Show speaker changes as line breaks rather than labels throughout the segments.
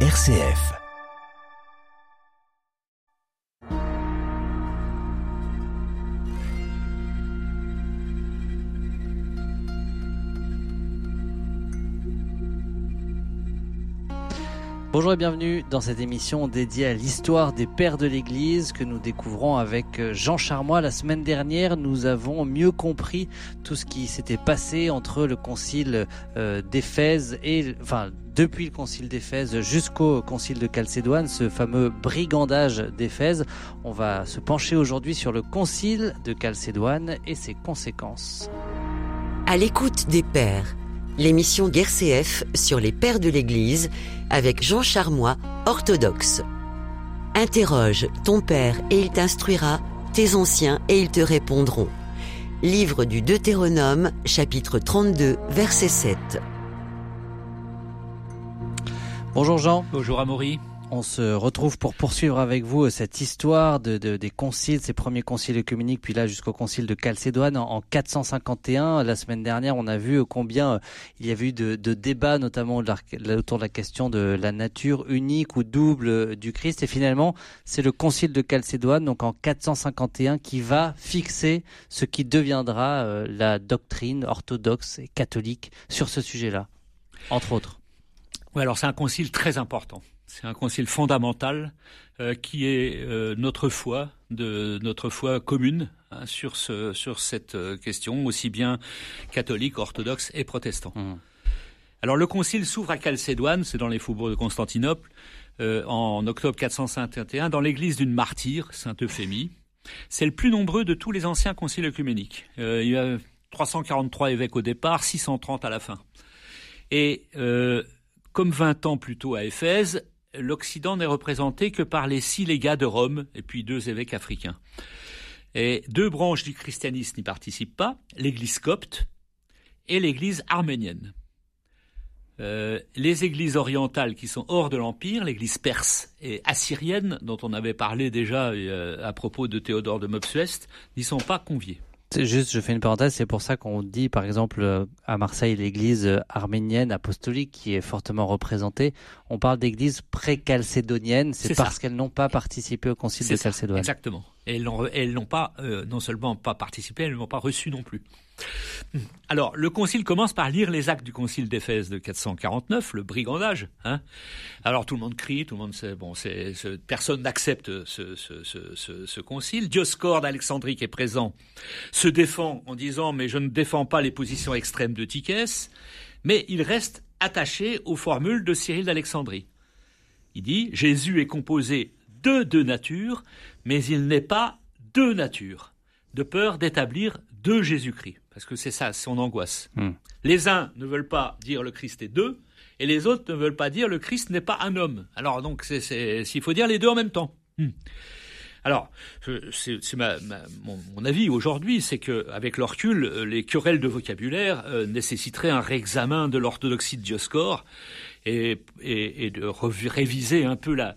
RCF.
Bonjour et bienvenue dans cette émission dédiée à l'histoire des pères de l'Église que nous découvrons avec euh, Jean Charmois. La semaine dernière, nous avons mieux compris tout ce qui s'était passé entre le concile euh, d'Éphèse et, enfin, depuis le concile d'Éphèse jusqu'au concile de Chalcédoine, ce fameux brigandage d'Éphèse. On va se pencher aujourd'hui sur le concile de Chalcédoine et ses conséquences.
À l'écoute des pères l'émission CF sur les pères de l'Église avec Jean Charmois, orthodoxe. Interroge ton père et il t'instruira, tes anciens et ils te répondront. Livre du Deutéronome, chapitre 32, verset 7.
Bonjour Jean.
Bonjour Amaury.
On se retrouve pour poursuivre avec vous euh, cette histoire de, des conciles, ces premiers conciles œcuméniques, puis là jusqu'au concile de Chalcédoine en, 451. La semaine dernière, on a vu combien euh, il y avait eu de, de débats, notamment autour de la question de la nature unique ou double euh, du Christ. Et finalement, c'est le concile de Chalcédoine, donc en 451, qui va fixer ce qui deviendra la doctrine orthodoxe et catholique sur ce sujet-là, entre autres.
Oui, alors c'est un concile très important. C'est un concile fondamental euh, qui est euh, notre foi, de notre foi commune hein, sur ce sur cette euh, question, aussi bien catholique, orthodoxe et protestant. Mmh. Alors le concile s'ouvre à Chalcédoine, c'est dans les faubourgs de Constantinople, en octobre 451, dans l'église d'une martyre, Sainte Euphémie. C'est le plus nombreux de tous les anciens conciles œcuméniques. il y a 343 évêques au départ, 630 à la fin. Et comme 20 ans plus tôt à Éphèse, l'Occident n'est représenté que par les six légats de Rome et puis deux évêques africains. Et deux branches du christianisme n'y participent pas, l'Église copte et l'Église arménienne. Euh, les églises orientales qui sont hors de l'Empire, l'Église perse et assyrienne, dont on avait parlé déjà euh, à propos de Théodore de Mopsuest, n'y sont pas conviés.
Juste, je fais une parenthèse, c'est pour ça qu'on dit, par exemple, euh, à Marseille, l'église euh, arménienne apostolique qui est fortement représentée. On parle d'église pré-calcédonienne, c'est parce qu'elles n'ont pas participé au concile de Calcédoine.
Exactement. Et elles n'ont pas, euh, non seulement pas participé, elles n'ont pas reçu non plus. Alors, le concile commence par lire les actes du concile d'Éphèse de 449, le brigandage. Hein Alors, tout le monde crie, tout le monde sait, bon, c'est, personne n'accepte ce, concile. Dioscorde d'Alexandrie qui est présent se défend en disant, mais je ne défends pas les positions extrêmes de Tychès, mais il reste attaché aux formules de Cyril d'Alexandrie. Il dit, Jésus est composé de deux natures, mais il n'est pas deux natures, de peur d'établir deux Jésus-Christ. Parce que c'est ça, son angoisse. Hmm. Les uns ne veulent pas dire le Christ est deux, et les autres ne veulent pas dire le Christ n'est pas un homme. Alors donc, c'est, s'il faut dire les deux en même temps. Hmm. Alors, c'est, mon, avis aujourd'hui, c'est que avec recul, les querelles de vocabulaire euh, nécessiteraient un réexamen de l'orthodoxie de Dioscore et, et de réviser un peu la,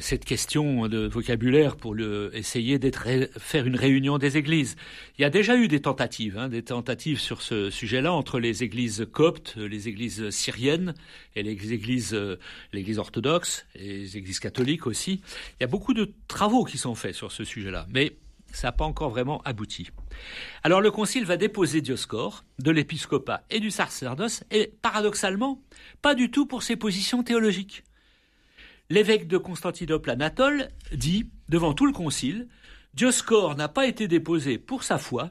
cette question de vocabulaire pour essayer d'être faire une réunion des églises. Il y a déjà eu des tentatives, hein, des tentatives sur ce sujet-là entre les églises coptes, les églises syriennes et les églises, l'église orthodoxe et les églises catholiques aussi. Il y a beaucoup de travaux qui sont faits sur ce sujet-là, mais ça n'a pas encore vraiment abouti. Alors le concile va déposer Dioscore de l'épiscopat et du sacerdoce, et paradoxalement, pas du tout pour ses positions théologiques l'évêque de Constantinople Anatole dit, devant tout le concile, Dioscore n'a pas été déposé pour sa foi,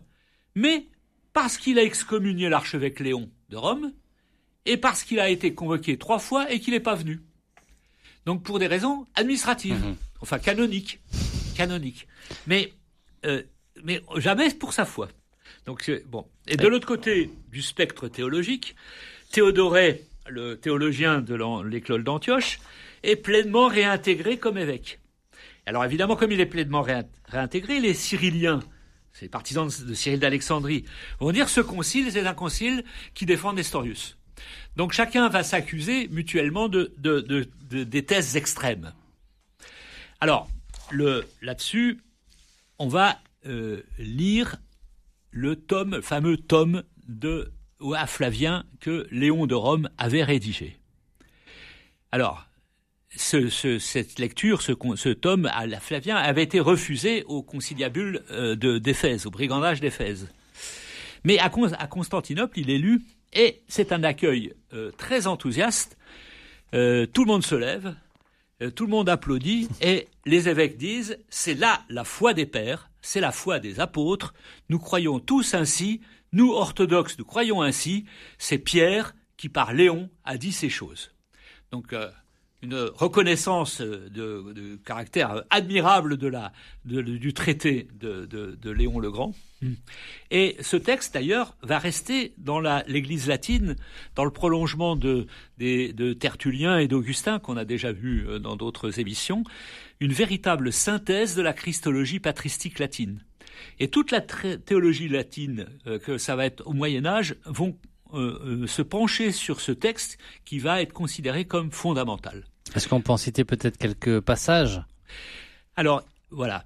mais parce qu'il a excommunié l'archevêque Léon de Rome, et parce qu'il a été convoqué trois fois et qu'il n'est pas venu. Donc pour des raisons administratives, mhm. enfin canoniques, canoniques. Mais, euh, mais jamais pour sa foi. Donc bon. Et de l'autre côté du spectre théologique, Théodoré, le théologien de l'école d'Antioche, est pleinement réintégré comme évêque. Alors évidemment, comme il est pleinement réintégré, les Cyriliens, ces partisans de Cyril d'Alexandrie, vont dire ce concile, c'est un concile qui défend Nestorius. Donc chacun va s'accuser mutuellement de, des thèses extrêmes. Alors, là-dessus, on va euh, lire le tome, le fameux tome de à Flavien que Léon de Rome avait rédigé. Alors, cette lecture, ce, tome à la Flavien avait été refusé au conciliabule d'Éphèse, au brigandage d'Éphèse. Mais à, Constantinople, il est lu et c'est un accueil très enthousiaste. tout le monde se lève, tout le monde applaudit et les évêques disent c'est là la foi des pères, c'est la foi des apôtres, nous croyons tous ainsi, nous orthodoxes nous croyons ainsi, c'est Pierre qui par Léon a dit ces choses. Donc euh, une reconnaissance de, caractère admirable de la, du traité de, Léon le Grand. Hmm. Et ce texte, d'ailleurs, va rester dans l'Église latine, dans le prolongement de, de Tertullien et d'Augustin, qu'on a déjà vu euh, dans d'autres émissions, une véritable synthèse de la christologie patristique latine. Et toute la théologie latine euh, que ça va être au Moyen Âge vont euh, euh, se pencher sur ce texte qui va être considéré comme fondamental.
Est-ce qu'on peut en citer peut-être quelques passages?
Alors, voilà.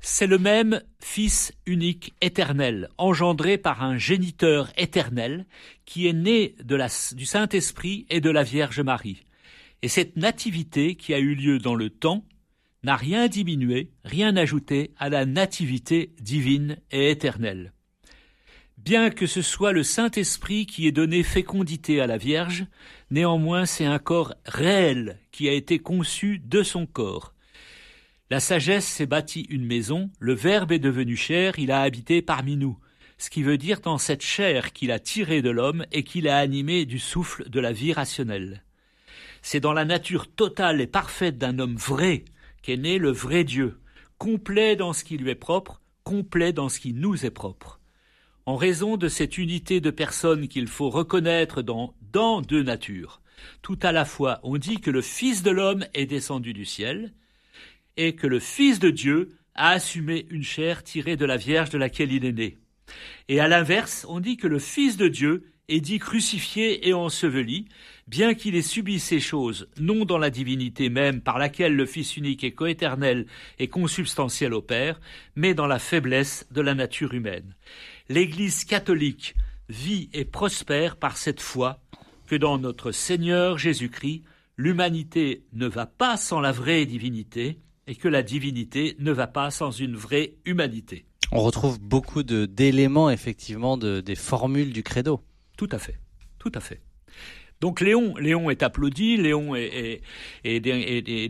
C'est le même Fils unique éternel, engendré par un géniteur éternel, qui est né de la, du Saint-Esprit et de la Vierge Marie. Et cette nativité qui a eu lieu dans le temps n'a rien diminué, rien ajouté à la nativité divine et éternelle. Bien que ce soit le Saint-Esprit qui ait donné fécondité à la Vierge, néanmoins c'est un corps réel qui a été conçu de son corps. La sagesse s'est bâtie une maison, le Verbe est devenu chair, il a habité parmi nous, ce qui veut dire dans cette chair qu'il a tiré de l'homme et qu'il a animé du souffle de la vie rationnelle. C'est dans la nature totale et parfaite d'un homme vrai qu'est né le vrai Dieu, complet dans ce qui lui est propre, complet dans ce qui nous est propre en raison de cette unité de personnes qu'il faut reconnaître dans, dans deux natures. Tout à la fois, on dit que le Fils de l'homme est descendu du ciel, et que le Fils de Dieu a assumé une chair tirée de la Vierge de laquelle il est né. Et à l'inverse, on dit que le Fils de Dieu est dit crucifié et enseveli, bien qu'il ait subi ces choses, non dans la divinité même par laquelle le Fils unique est coéternel et consubstantiel au Père, mais dans la faiblesse de la nature humaine l'Église catholique vit et prospère par cette foi que dans notre Seigneur Jésus-Christ, l'humanité ne va pas sans la vraie divinité et que la divinité ne va pas sans une vraie humanité.
On retrouve beaucoup d'éléments effectivement de, des formules du credo.
Tout à fait, tout à fait. Donc Léon, Léon est applaudi, Léon est,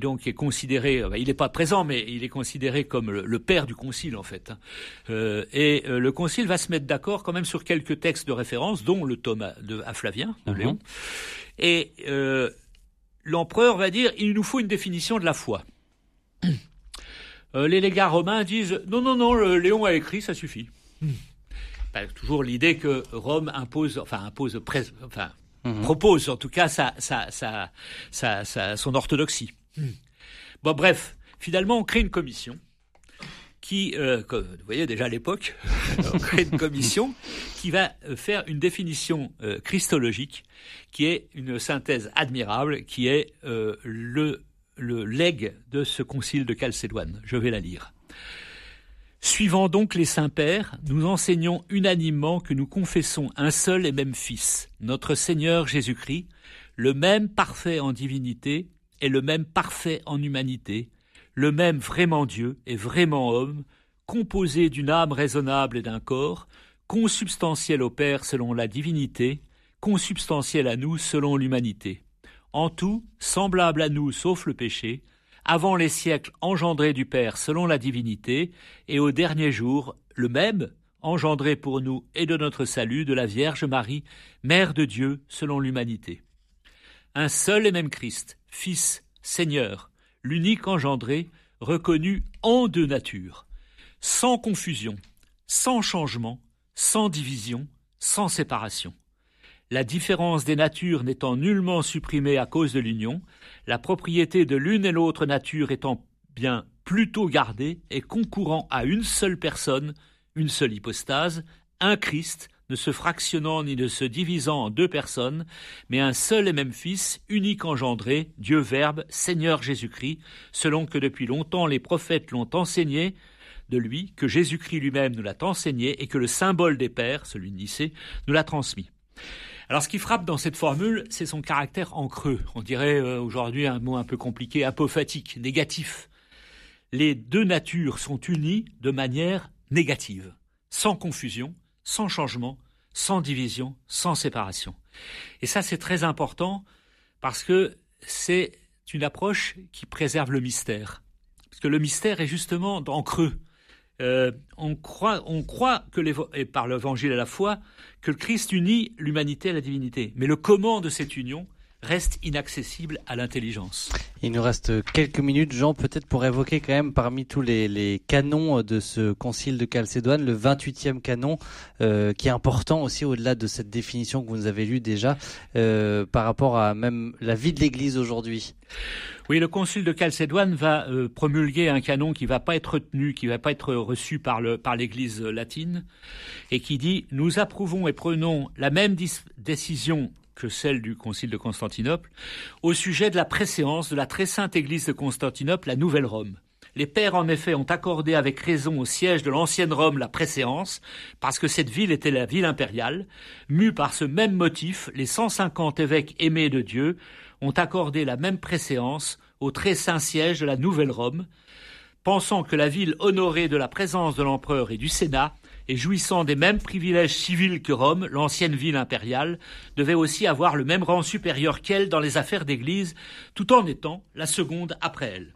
donc est considéré, il n'est pas présent, mais il est considéré comme le, père du concile en fait. Hein. Euh, et euh, le concile va se mettre d'accord quand même sur quelques textes de référence, dont le tome de, à Flavien, de mhm. Léon. Et euh, l'empereur va dire, il nous faut une définition de la foi. les légats romains disent, non, non, non, Léon a écrit, ça suffit. Ben, toujours l'idée que Rome impose, enfin impose, enfin Mhm. propose en tout cas sa, son orthodoxie. Mhm. Bon, bref, finalement, on crée une commission qui, euh, vous voyez déjà à l'époque, on crée une commission qui va euh, faire une définition euh, christologique qui est une synthèse admirable, qui est le, le legs de ce concile de Chalcédoine. Je vais la lire. Suivant donc les saints pères, nous enseignons unanimement que nous confessons un seul et même Fils, notre Seigneur Jésus-Christ, le même parfait en divinité et le même parfait en humanité, le même vraiment Dieu et vraiment homme, composé d'une âme raisonnable et d'un corps, consubstantiel au Père selon la divinité, consubstantiel à nous selon l'humanité. En tout, semblable à nous sauf le péché, avant les siècles engendré du Père selon la divinité, et au dernier jour, le même, engendré pour nous et de notre salut de la Vierge Marie, Mère de Dieu selon l'humanité. Un seul et même Christ, Fils, Seigneur, l'unique engendré, reconnu en deux natures, sans confusion, sans changement, sans division, sans séparation. La différence des natures n'étant nullement supprimée à cause de l'union, la propriété de l'une et l'autre nature étant bien plutôt gardée et concourant à une seule personne, une seule hypostase, un Christ, ne se fractionnant ni ne se divisant en deux personnes, mais un seul et même Fils, unique engendré, Dieu Verbe, Seigneur Jésus-Christ, selon que depuis longtemps les prophètes l'ont enseigné, de lui, que Jésus-Christ lui-même nous l'a enseigné et que le symbole des pères, celui de Nicée, nous l'a transmis. Alors ce qui frappe dans cette formule, c'est son caractère en creux. On dirait euh, aujourd'hui un mot un peu compliqué, apophatique, négatif. Les deux natures sont unies de manière négative, sans confusion, sans changement, sans division, sans séparation. Et ça, c'est très important parce que c'est une approche qui préserve le mystère. Parce que le mystère est justement en creux. Euh, on croit, on croit que et par l'évangile à la foi, que le Christ unit l'humanité à la divinité. Mais le comment de cette union reste inaccessible à l'intelligence.
Il nous reste quelques minutes, Jean, peut-être pour évoquer quand même parmi tous les, canons de ce concile de Chalcédoine, le 28e canon, euh, qui est important aussi au-delà de cette définition que vous nous avez lue déjà, euh, par rapport à même la vie de l'Église aujourd'hui.
Oui, le concile de Chalcédoine va euh, promulguer un canon qui va pas être retenu, qui va pas être reçu par le par l'Église latine, et qui dit nous approuvons et prenons la même décision que celle du Concile de Constantinople, au sujet de la préséance de la très sainte Église de Constantinople, la Nouvelle Rome. Les pères, en effet, ont accordé avec raison au siège de l'ancienne Rome la préséance, parce que cette ville était la ville impériale. Mue par ce même motif, les 150 évêques aimés de Dieu ont accordé la même préséance au très saint siège de la Nouvelle Rome, pensant que la ville honorée de la présence de l'empereur et du Sénat et jouissant des mêmes privilèges civils que Rome, l'ancienne ville impériale, devait aussi avoir le même rang supérieur qu'elle dans les affaires d'Église, tout en étant la seconde après elle.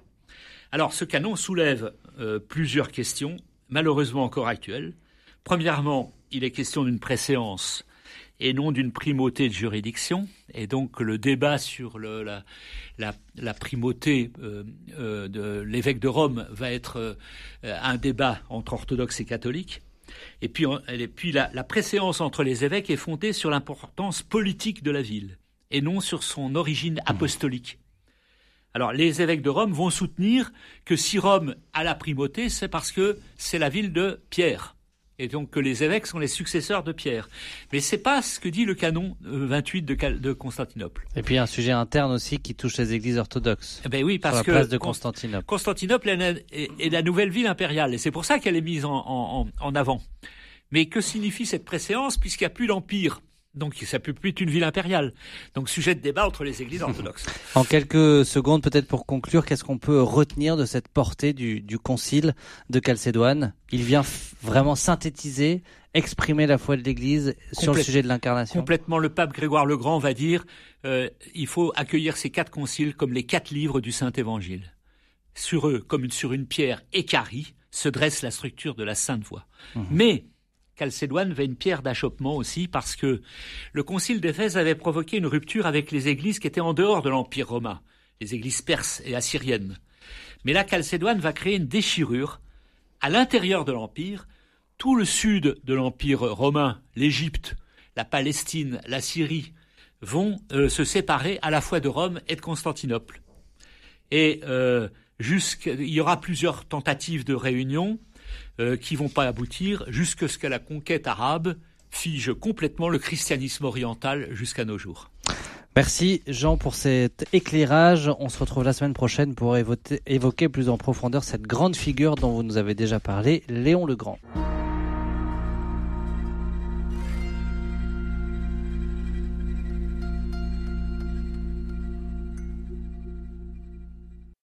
Alors ce canon soulève euh, plusieurs questions, malheureusement encore actuelles. Premièrement, il est question d'une préséance et non d'une primauté de juridiction. Et donc le débat sur la, primauté euh, euh, de l'évêque de Rome va être un débat entre orthodoxes et catholiques. Et puis, la, préséance entre les évêques est fondée sur l'importance politique de la ville et non sur son origine mmh. apostolique. Alors les évêques de Rome vont soutenir que si Rome a la primauté, c'est parce que c'est la ville de Pierre et donc que les évêques sont les successeurs de Pierre. Mais c'est pas ce que dit le canon 28 euh, de, Constantinople.
Et puis un sujet interne aussi qui touche les églises orthodoxes.
Eh ben oui, parce
que
place
de Constantinople.
Constantinople est, la nouvelle ville impériale et c'est pour ça qu'elle est mise en, en avant. Mais que signifie cette préséance puisqu'il n'y a plus d'empire? Donc ça peut plus être une ville impériale. Donc sujet de débat entre les églises orthodoxes.
en quelques secondes, peut-être pour conclure, qu'est-ce qu'on peut retenir de cette portée du, concile de Chalcédoine? Il vient vraiment synthétiser, exprimer la foi de l'Église sur le sujet de l'incarnation?
Complètement, le pape Grégoire le Grand va dire euh, il faut accueillir ces quatre conciles comme les quatre livres du Saint Évangile. Sur eux, comme sur une pierre écarie, se dresse la structure de la Sainte Voix. Mmh. Mais Chalcédoine avait une pierre d'achoppement aussi parce que le concile d'Éphèse avait provoqué une rupture avec les églises qui étaient en dehors de l'Empire romain, les églises perses et assyriennes. Mais là, Chalcédoine va créer une déchirure à l'intérieur de l'Empire. Tout le sud de l'Empire romain, l'Égypte, la Palestine, la Syrie, vont euh, se séparer à la fois de Rome et de Constantinople. Et euh, il y aura plusieurs tentatives de réunion euh, qui vont pas aboutir jusqu'à ce que la conquête arabe fige complètement le christianisme oriental jusqu'à nos jours.
Merci Jean pour cet éclairage. On se retrouve la semaine prochaine pour évoquer plus en profondeur cette grande figure dont vous nous avez déjà parlé, Léon le Grand.